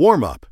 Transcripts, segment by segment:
Warm up.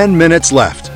10 minutes left.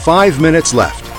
Five minutes left.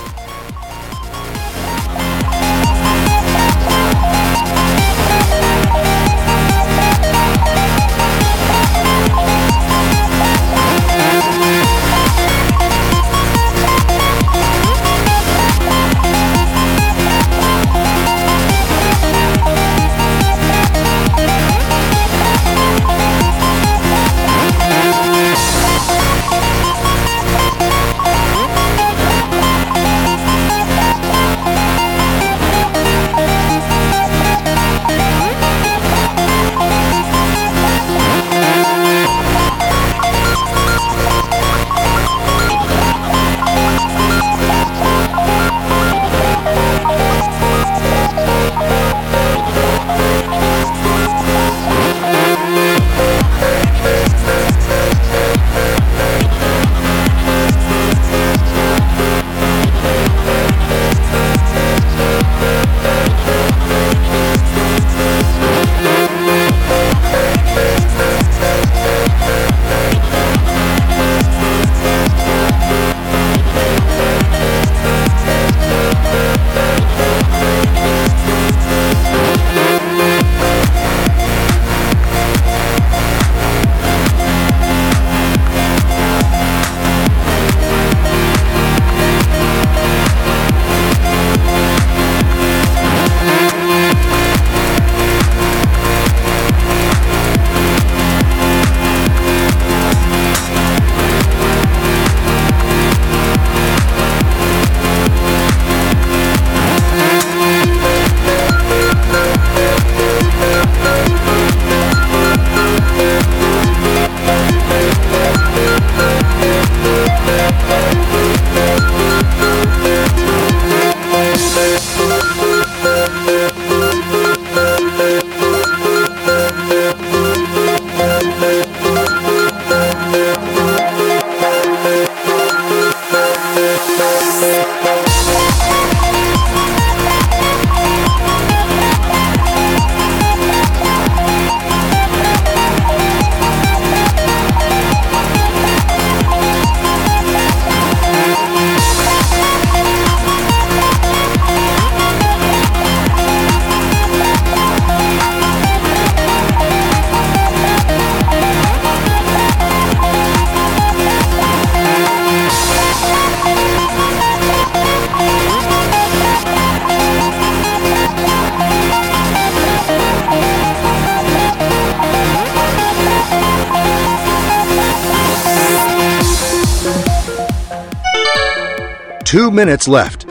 Minutes left.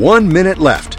One minute left.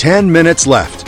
10 minutes left.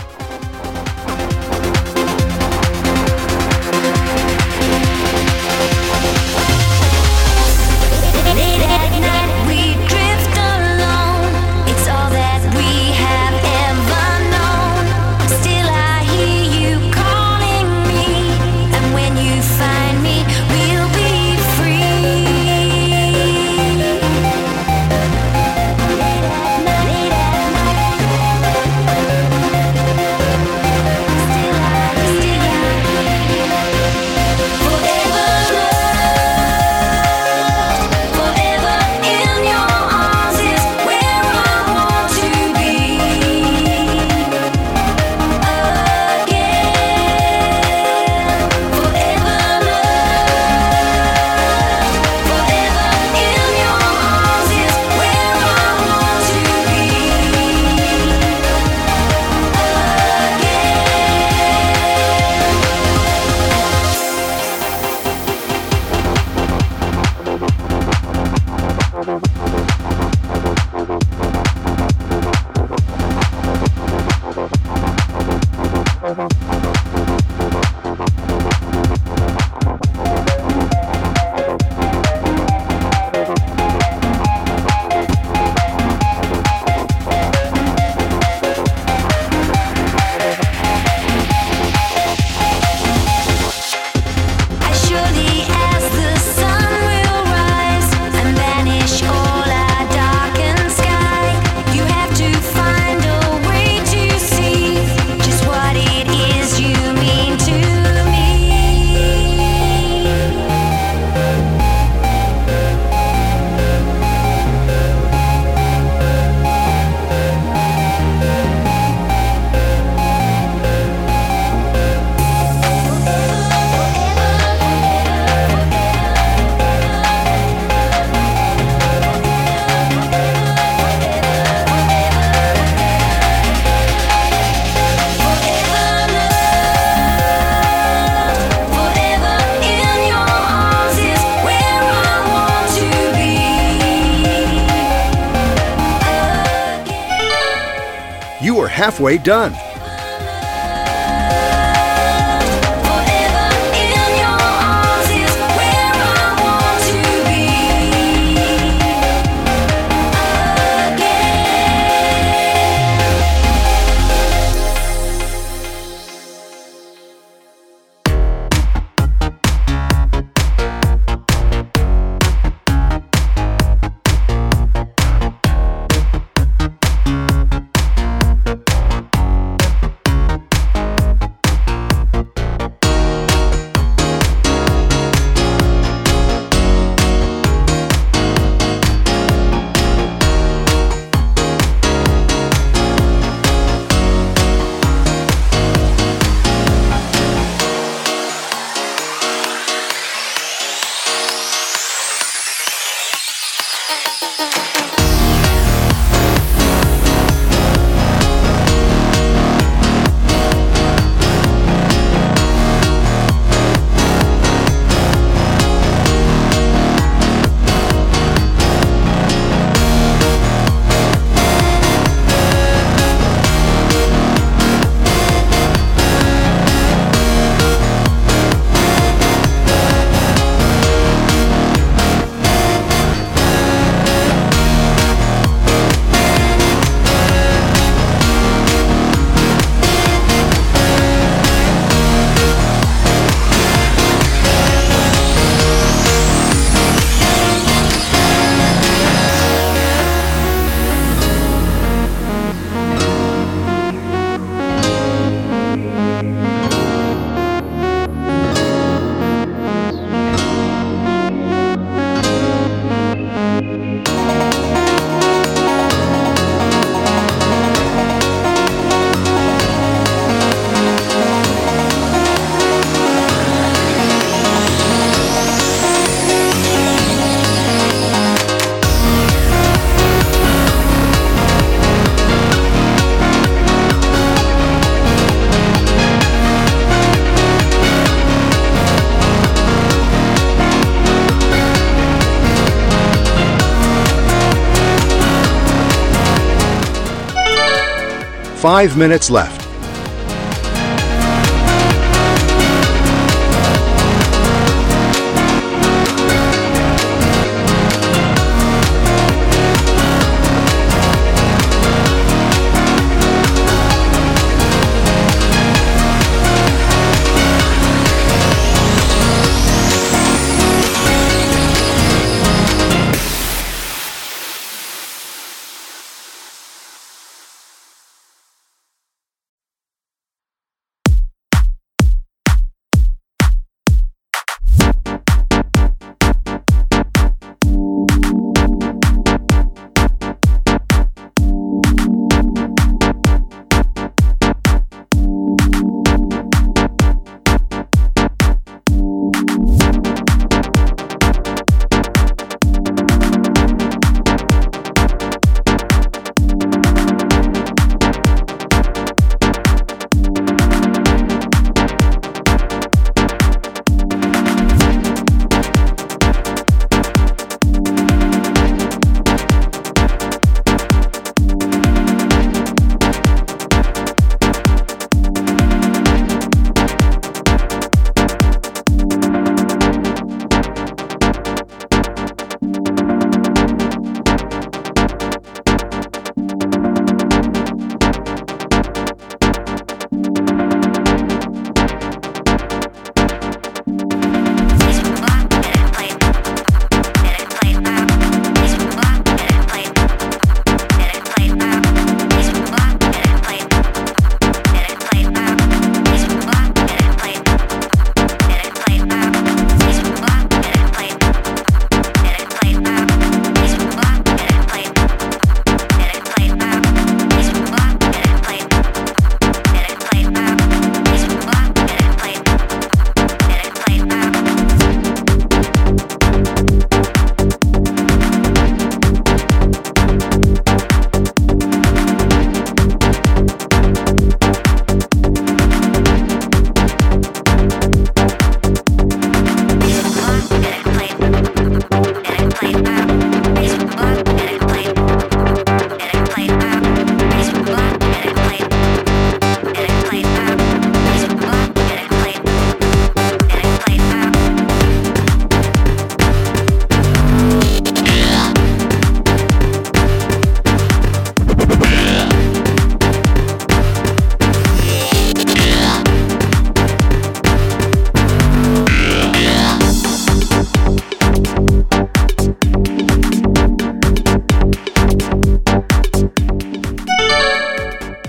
Halfway done. Five minutes left.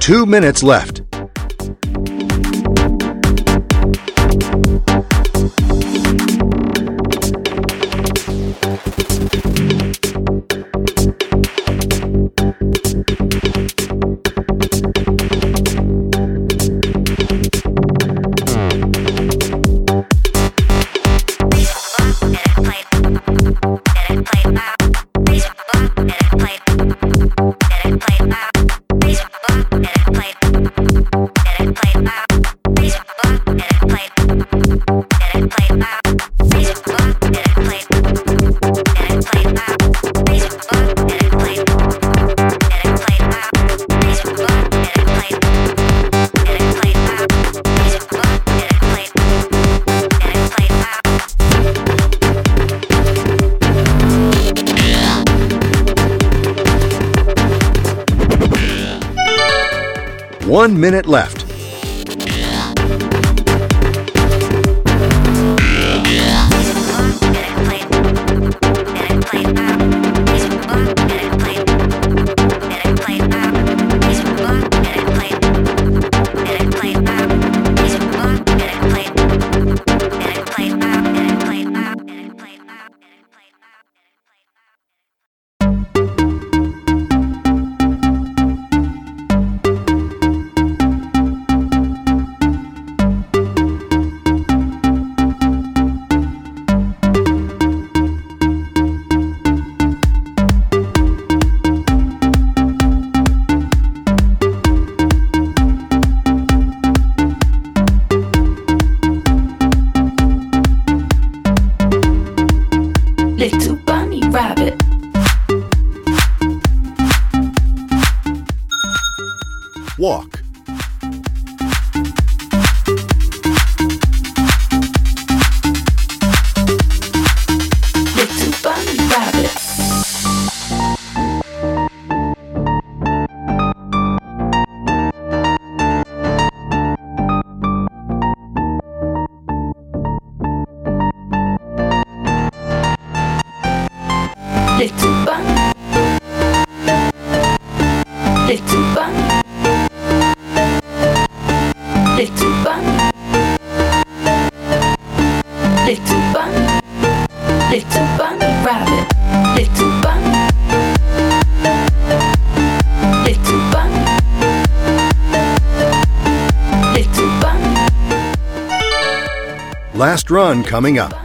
Two minutes left. Minute left. Coming up.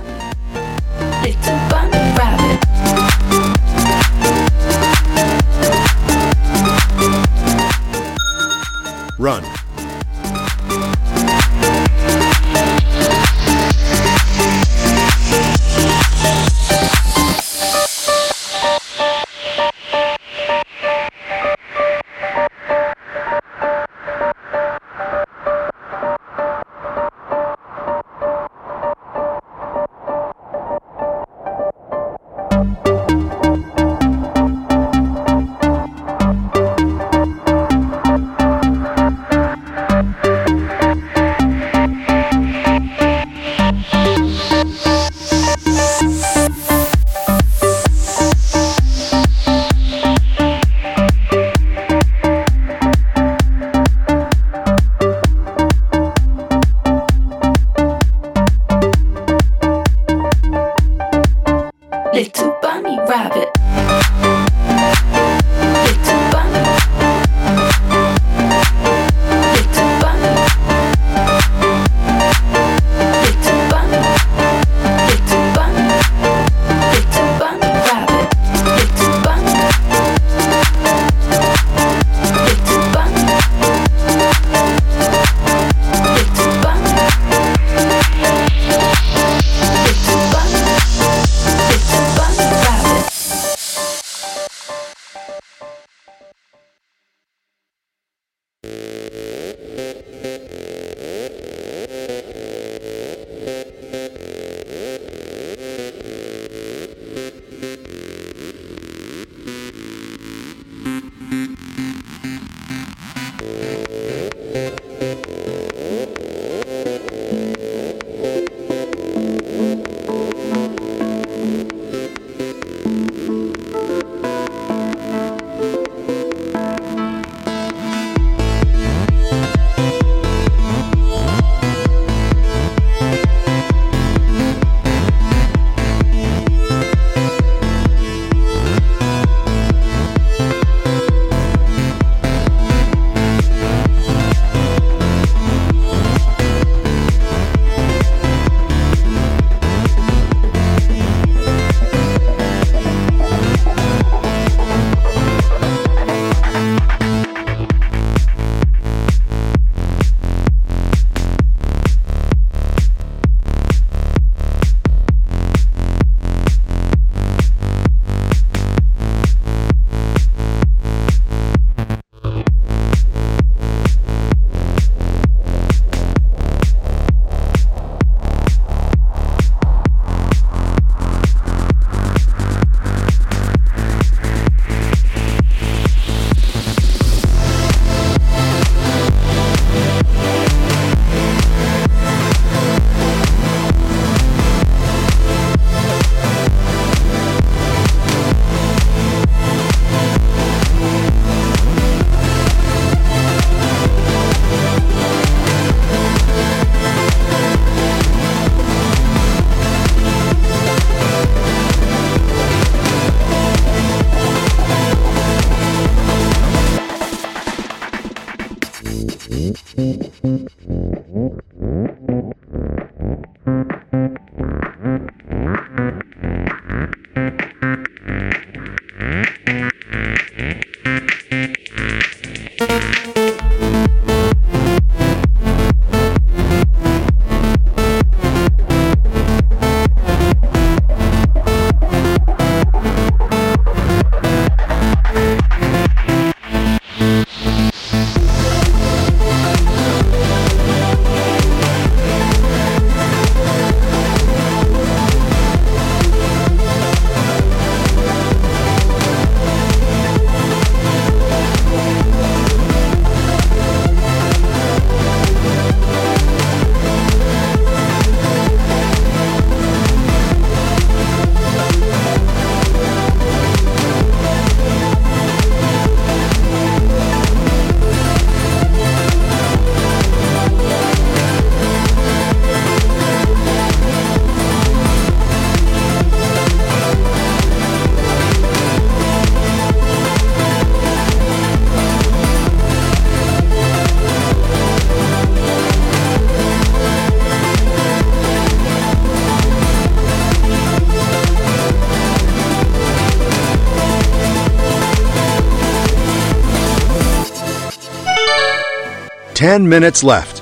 10 minutes left.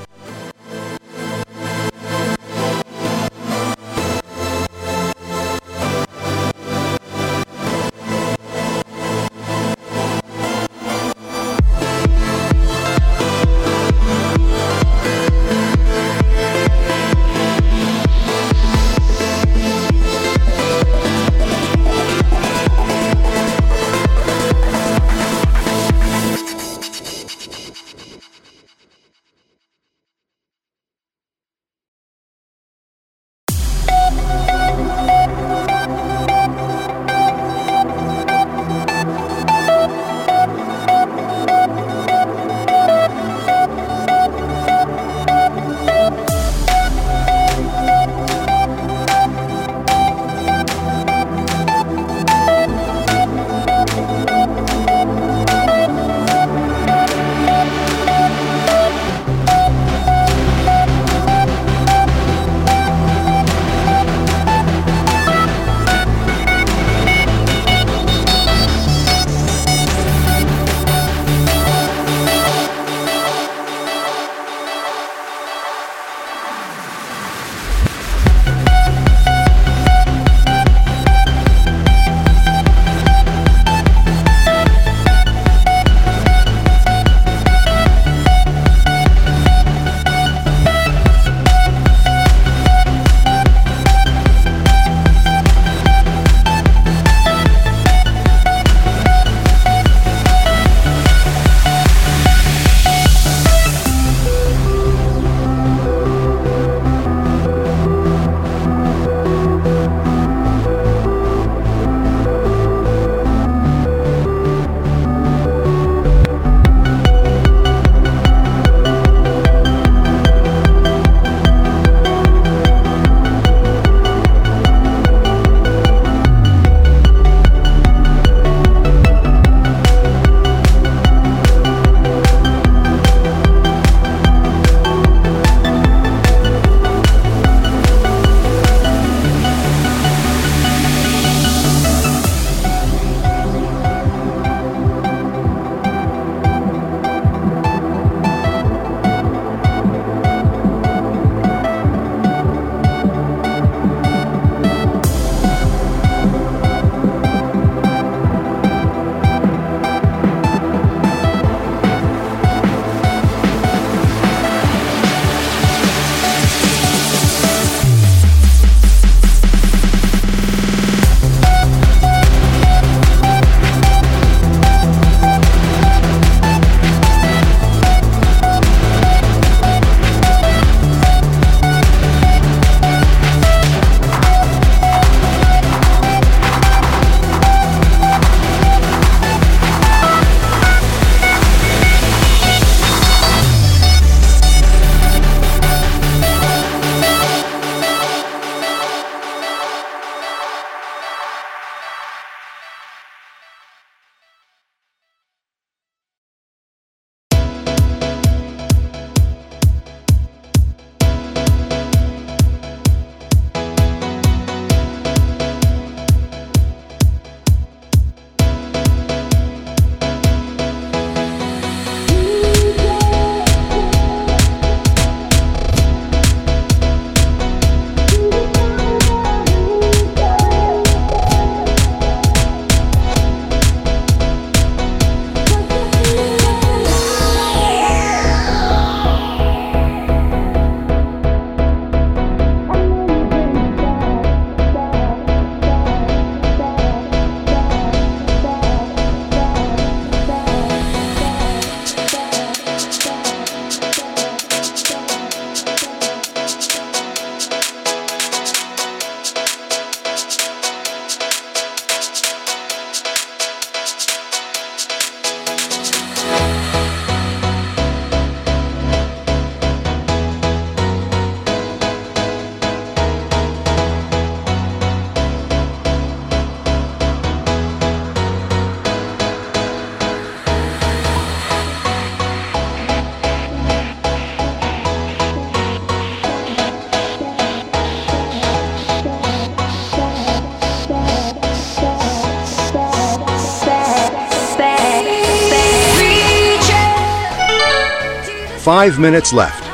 Five minutes left.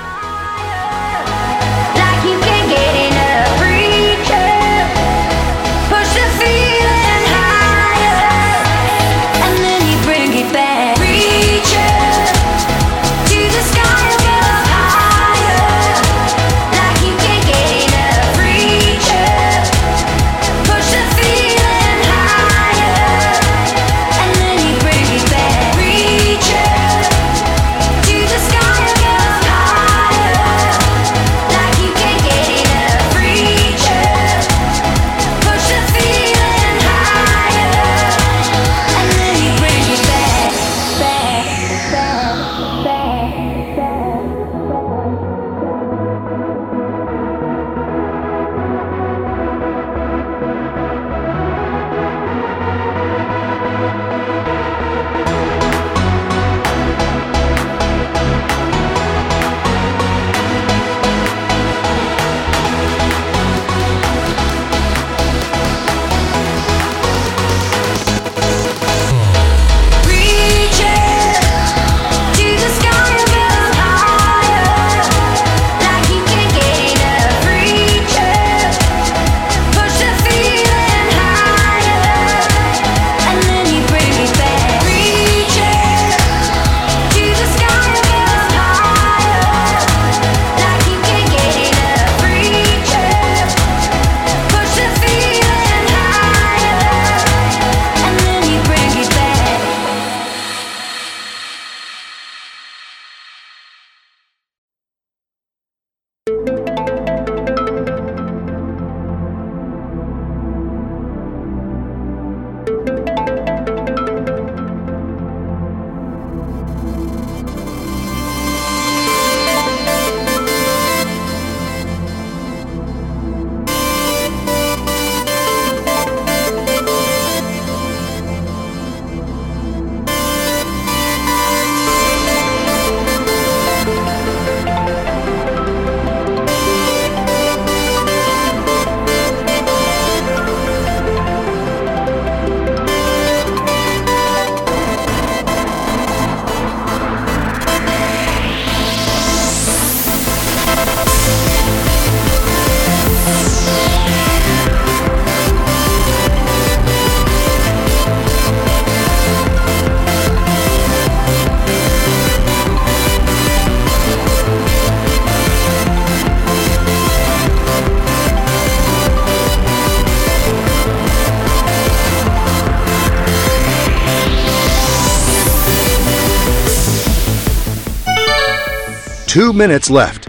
Two minutes left.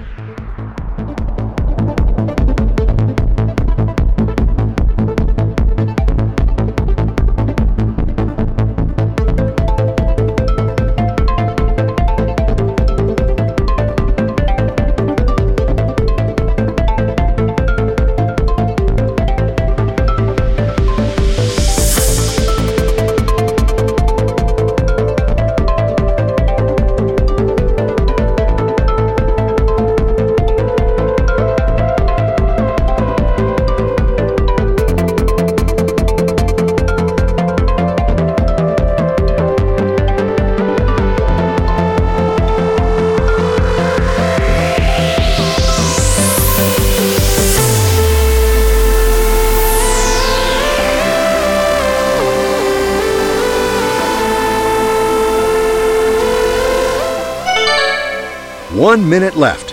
One minute left.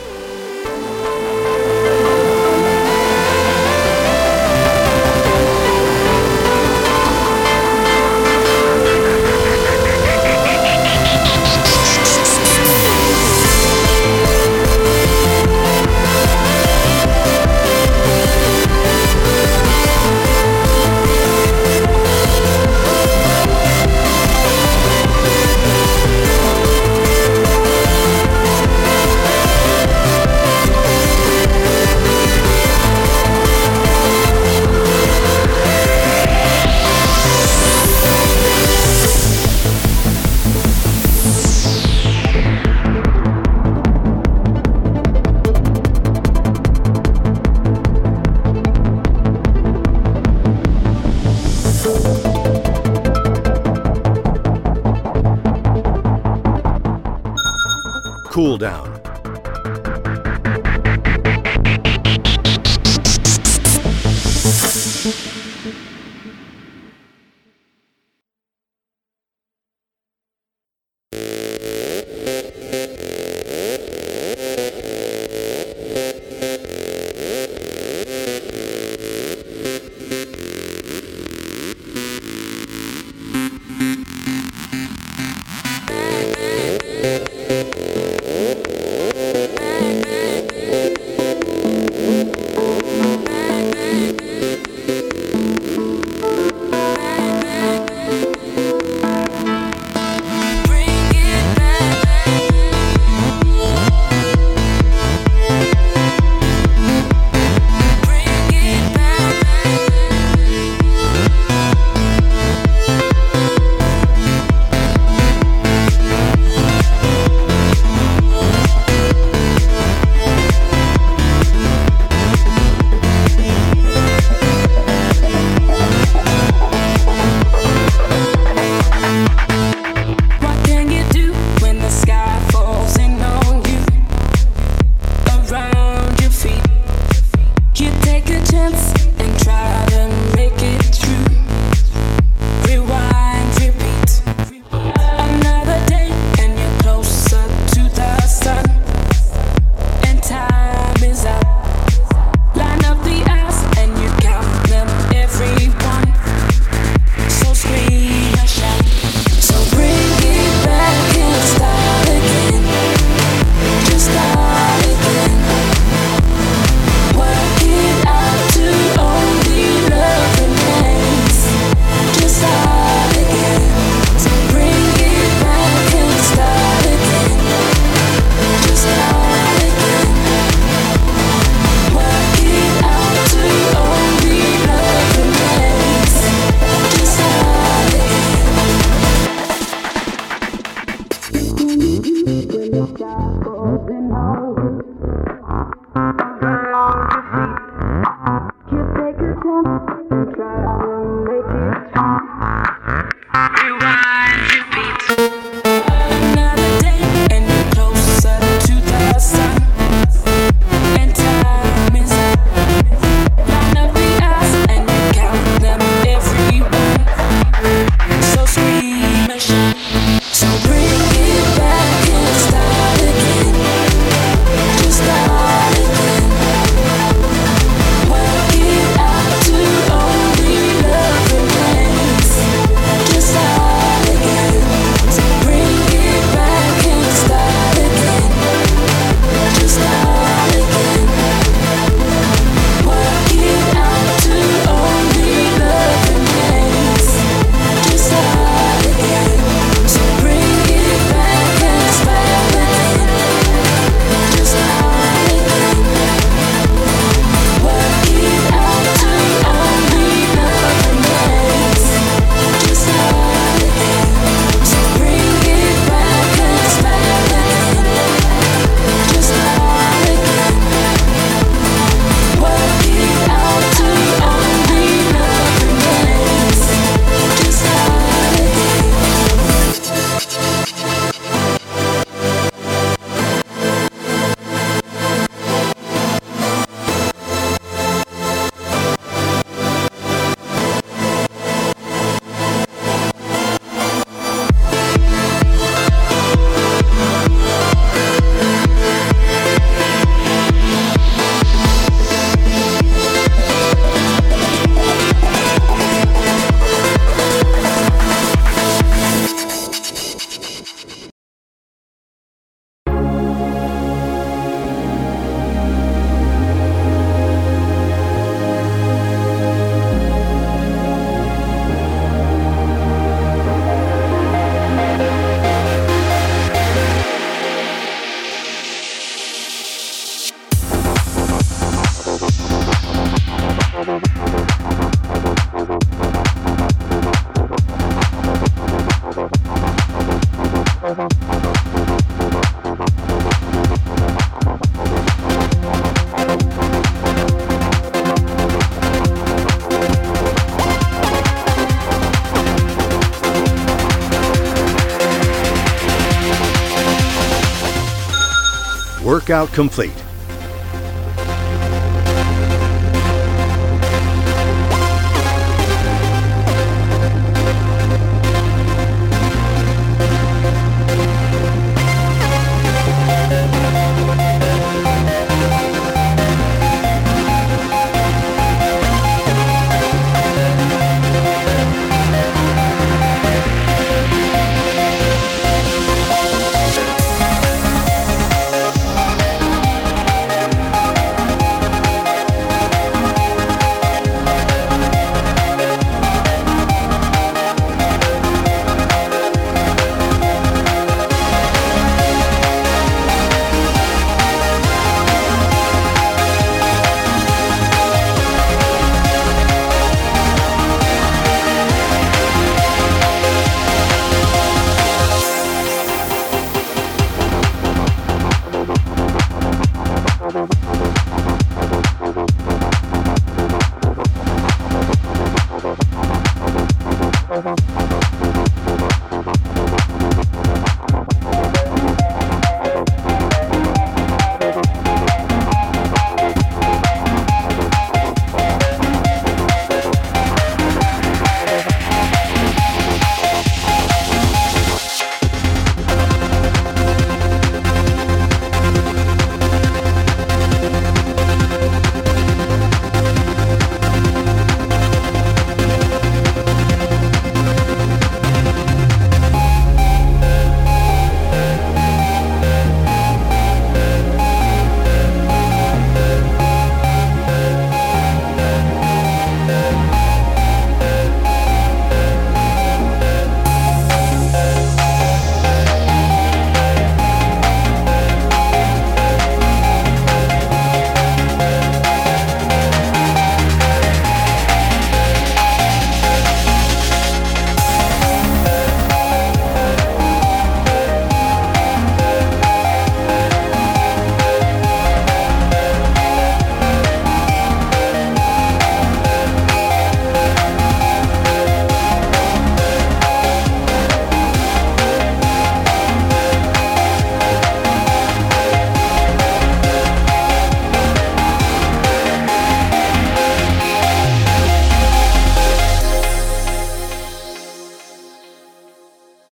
Workout complete.